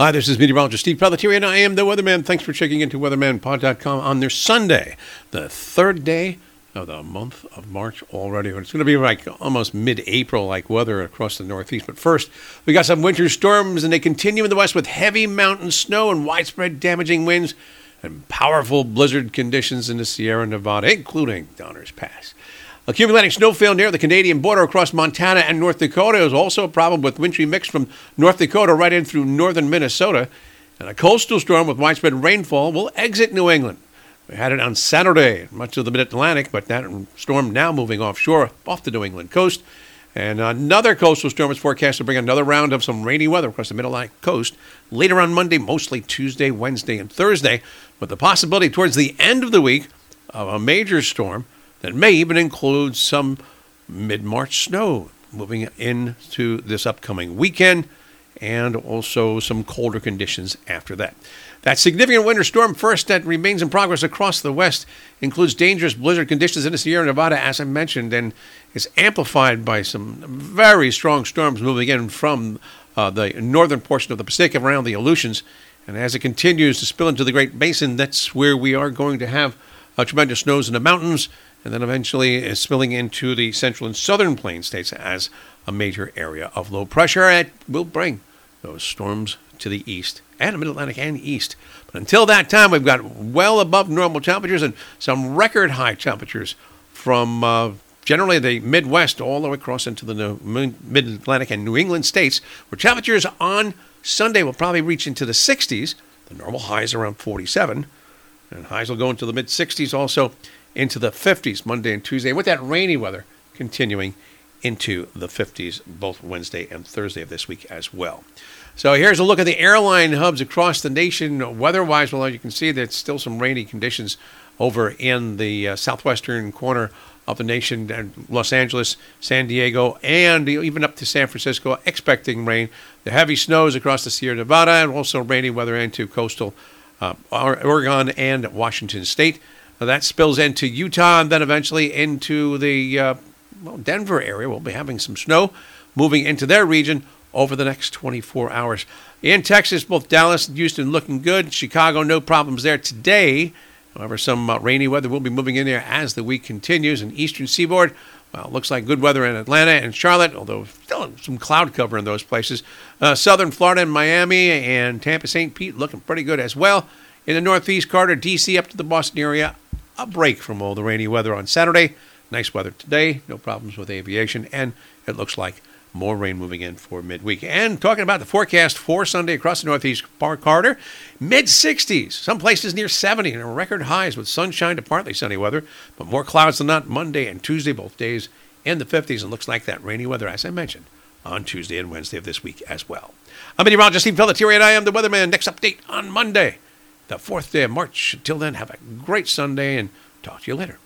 Hi, this is meteorologist Steve Pelletier, and I am the Weatherman. Thanks for checking into weathermanpod.com on this Sunday, the third day of the month of March already. It's going to be like almost mid April like weather across the Northeast. But first, we got some winter storms, and they continue in the West with heavy mountain snow and widespread damaging winds and powerful blizzard conditions in the Sierra Nevada, including Donner's Pass. Accumulating snowfall near the Canadian border across Montana and North Dakota is also a problem with wintry mix from North Dakota right in through northern Minnesota. And a coastal storm with widespread rainfall will exit New England. We had it on Saturday, much of the mid Atlantic, but that storm now moving offshore off the New England coast. And another coastal storm is forecast to bring another round of some rainy weather across the mid Atlantic coast later on Monday, mostly Tuesday, Wednesday, and Thursday, with the possibility towards the end of the week of a major storm that may even include some mid March snow moving into this upcoming weekend and also some colder conditions after that. That significant winter storm first that remains in progress across the west includes dangerous blizzard conditions in the Sierra Nevada, as I mentioned, and is amplified by some very strong storms moving in from uh, the northern portion of the Pacific around the Aleutians. And as it continues to spill into the Great Basin, that's where we are going to have uh, tremendous snows in the mountains and then eventually spilling into the central and southern plain states as a major area of low pressure. It will bring those storms to the east and the mid Atlantic and east. But until that time, we've got well above normal temperatures and some record high temperatures from uh, generally the Midwest all the way across into the mid Atlantic and New England states, where temperatures on Sunday will probably reach into the 60s. The normal high is around 47, and highs will go into the mid 60s also into the 50s Monday and Tuesday, with that rainy weather continuing into the 50s both Wednesday and Thursday of this week as well. So here's a look at the airline hubs across the nation. Weather-wise, well, you can see there's still some rainy conditions over in the uh, southwestern corner of the nation, Los Angeles, San Diego, and even up to San Francisco, expecting rain. The heavy snows across the Sierra Nevada, and also rainy weather into coastal uh, Oregon and Washington State. That spills into Utah and then eventually into the uh, well, Denver area. We'll be having some snow moving into their region over the next 24 hours. In Texas, both Dallas and Houston looking good. Chicago, no problems there today. However, some uh, rainy weather will be moving in there as the week continues. And eastern seaboard, well, looks like good weather in Atlanta and Charlotte, although still some cloud cover in those places. Uh, southern Florida and Miami and Tampa St. Pete looking pretty good as well. In the Northeast, Corridor, D.C., up to the Boston area, a break from all the rainy weather on Saturday. Nice weather today, no problems with aviation, and it looks like more rain moving in for midweek. And talking about the forecast for Sunday across the Northeast Park Carter, mid 60s, some places near 70, and record highs with sunshine to partly sunny weather, but more clouds than not Monday and Tuesday, both days in the 50s, and looks like that rainy weather, as I mentioned, on Tuesday and Wednesday of this week as well. I'm meteorologist Steve Pelletier, and I am the weatherman. Next update on Monday, the fourth day of March. Until then, have a great Sunday, and talk to you later.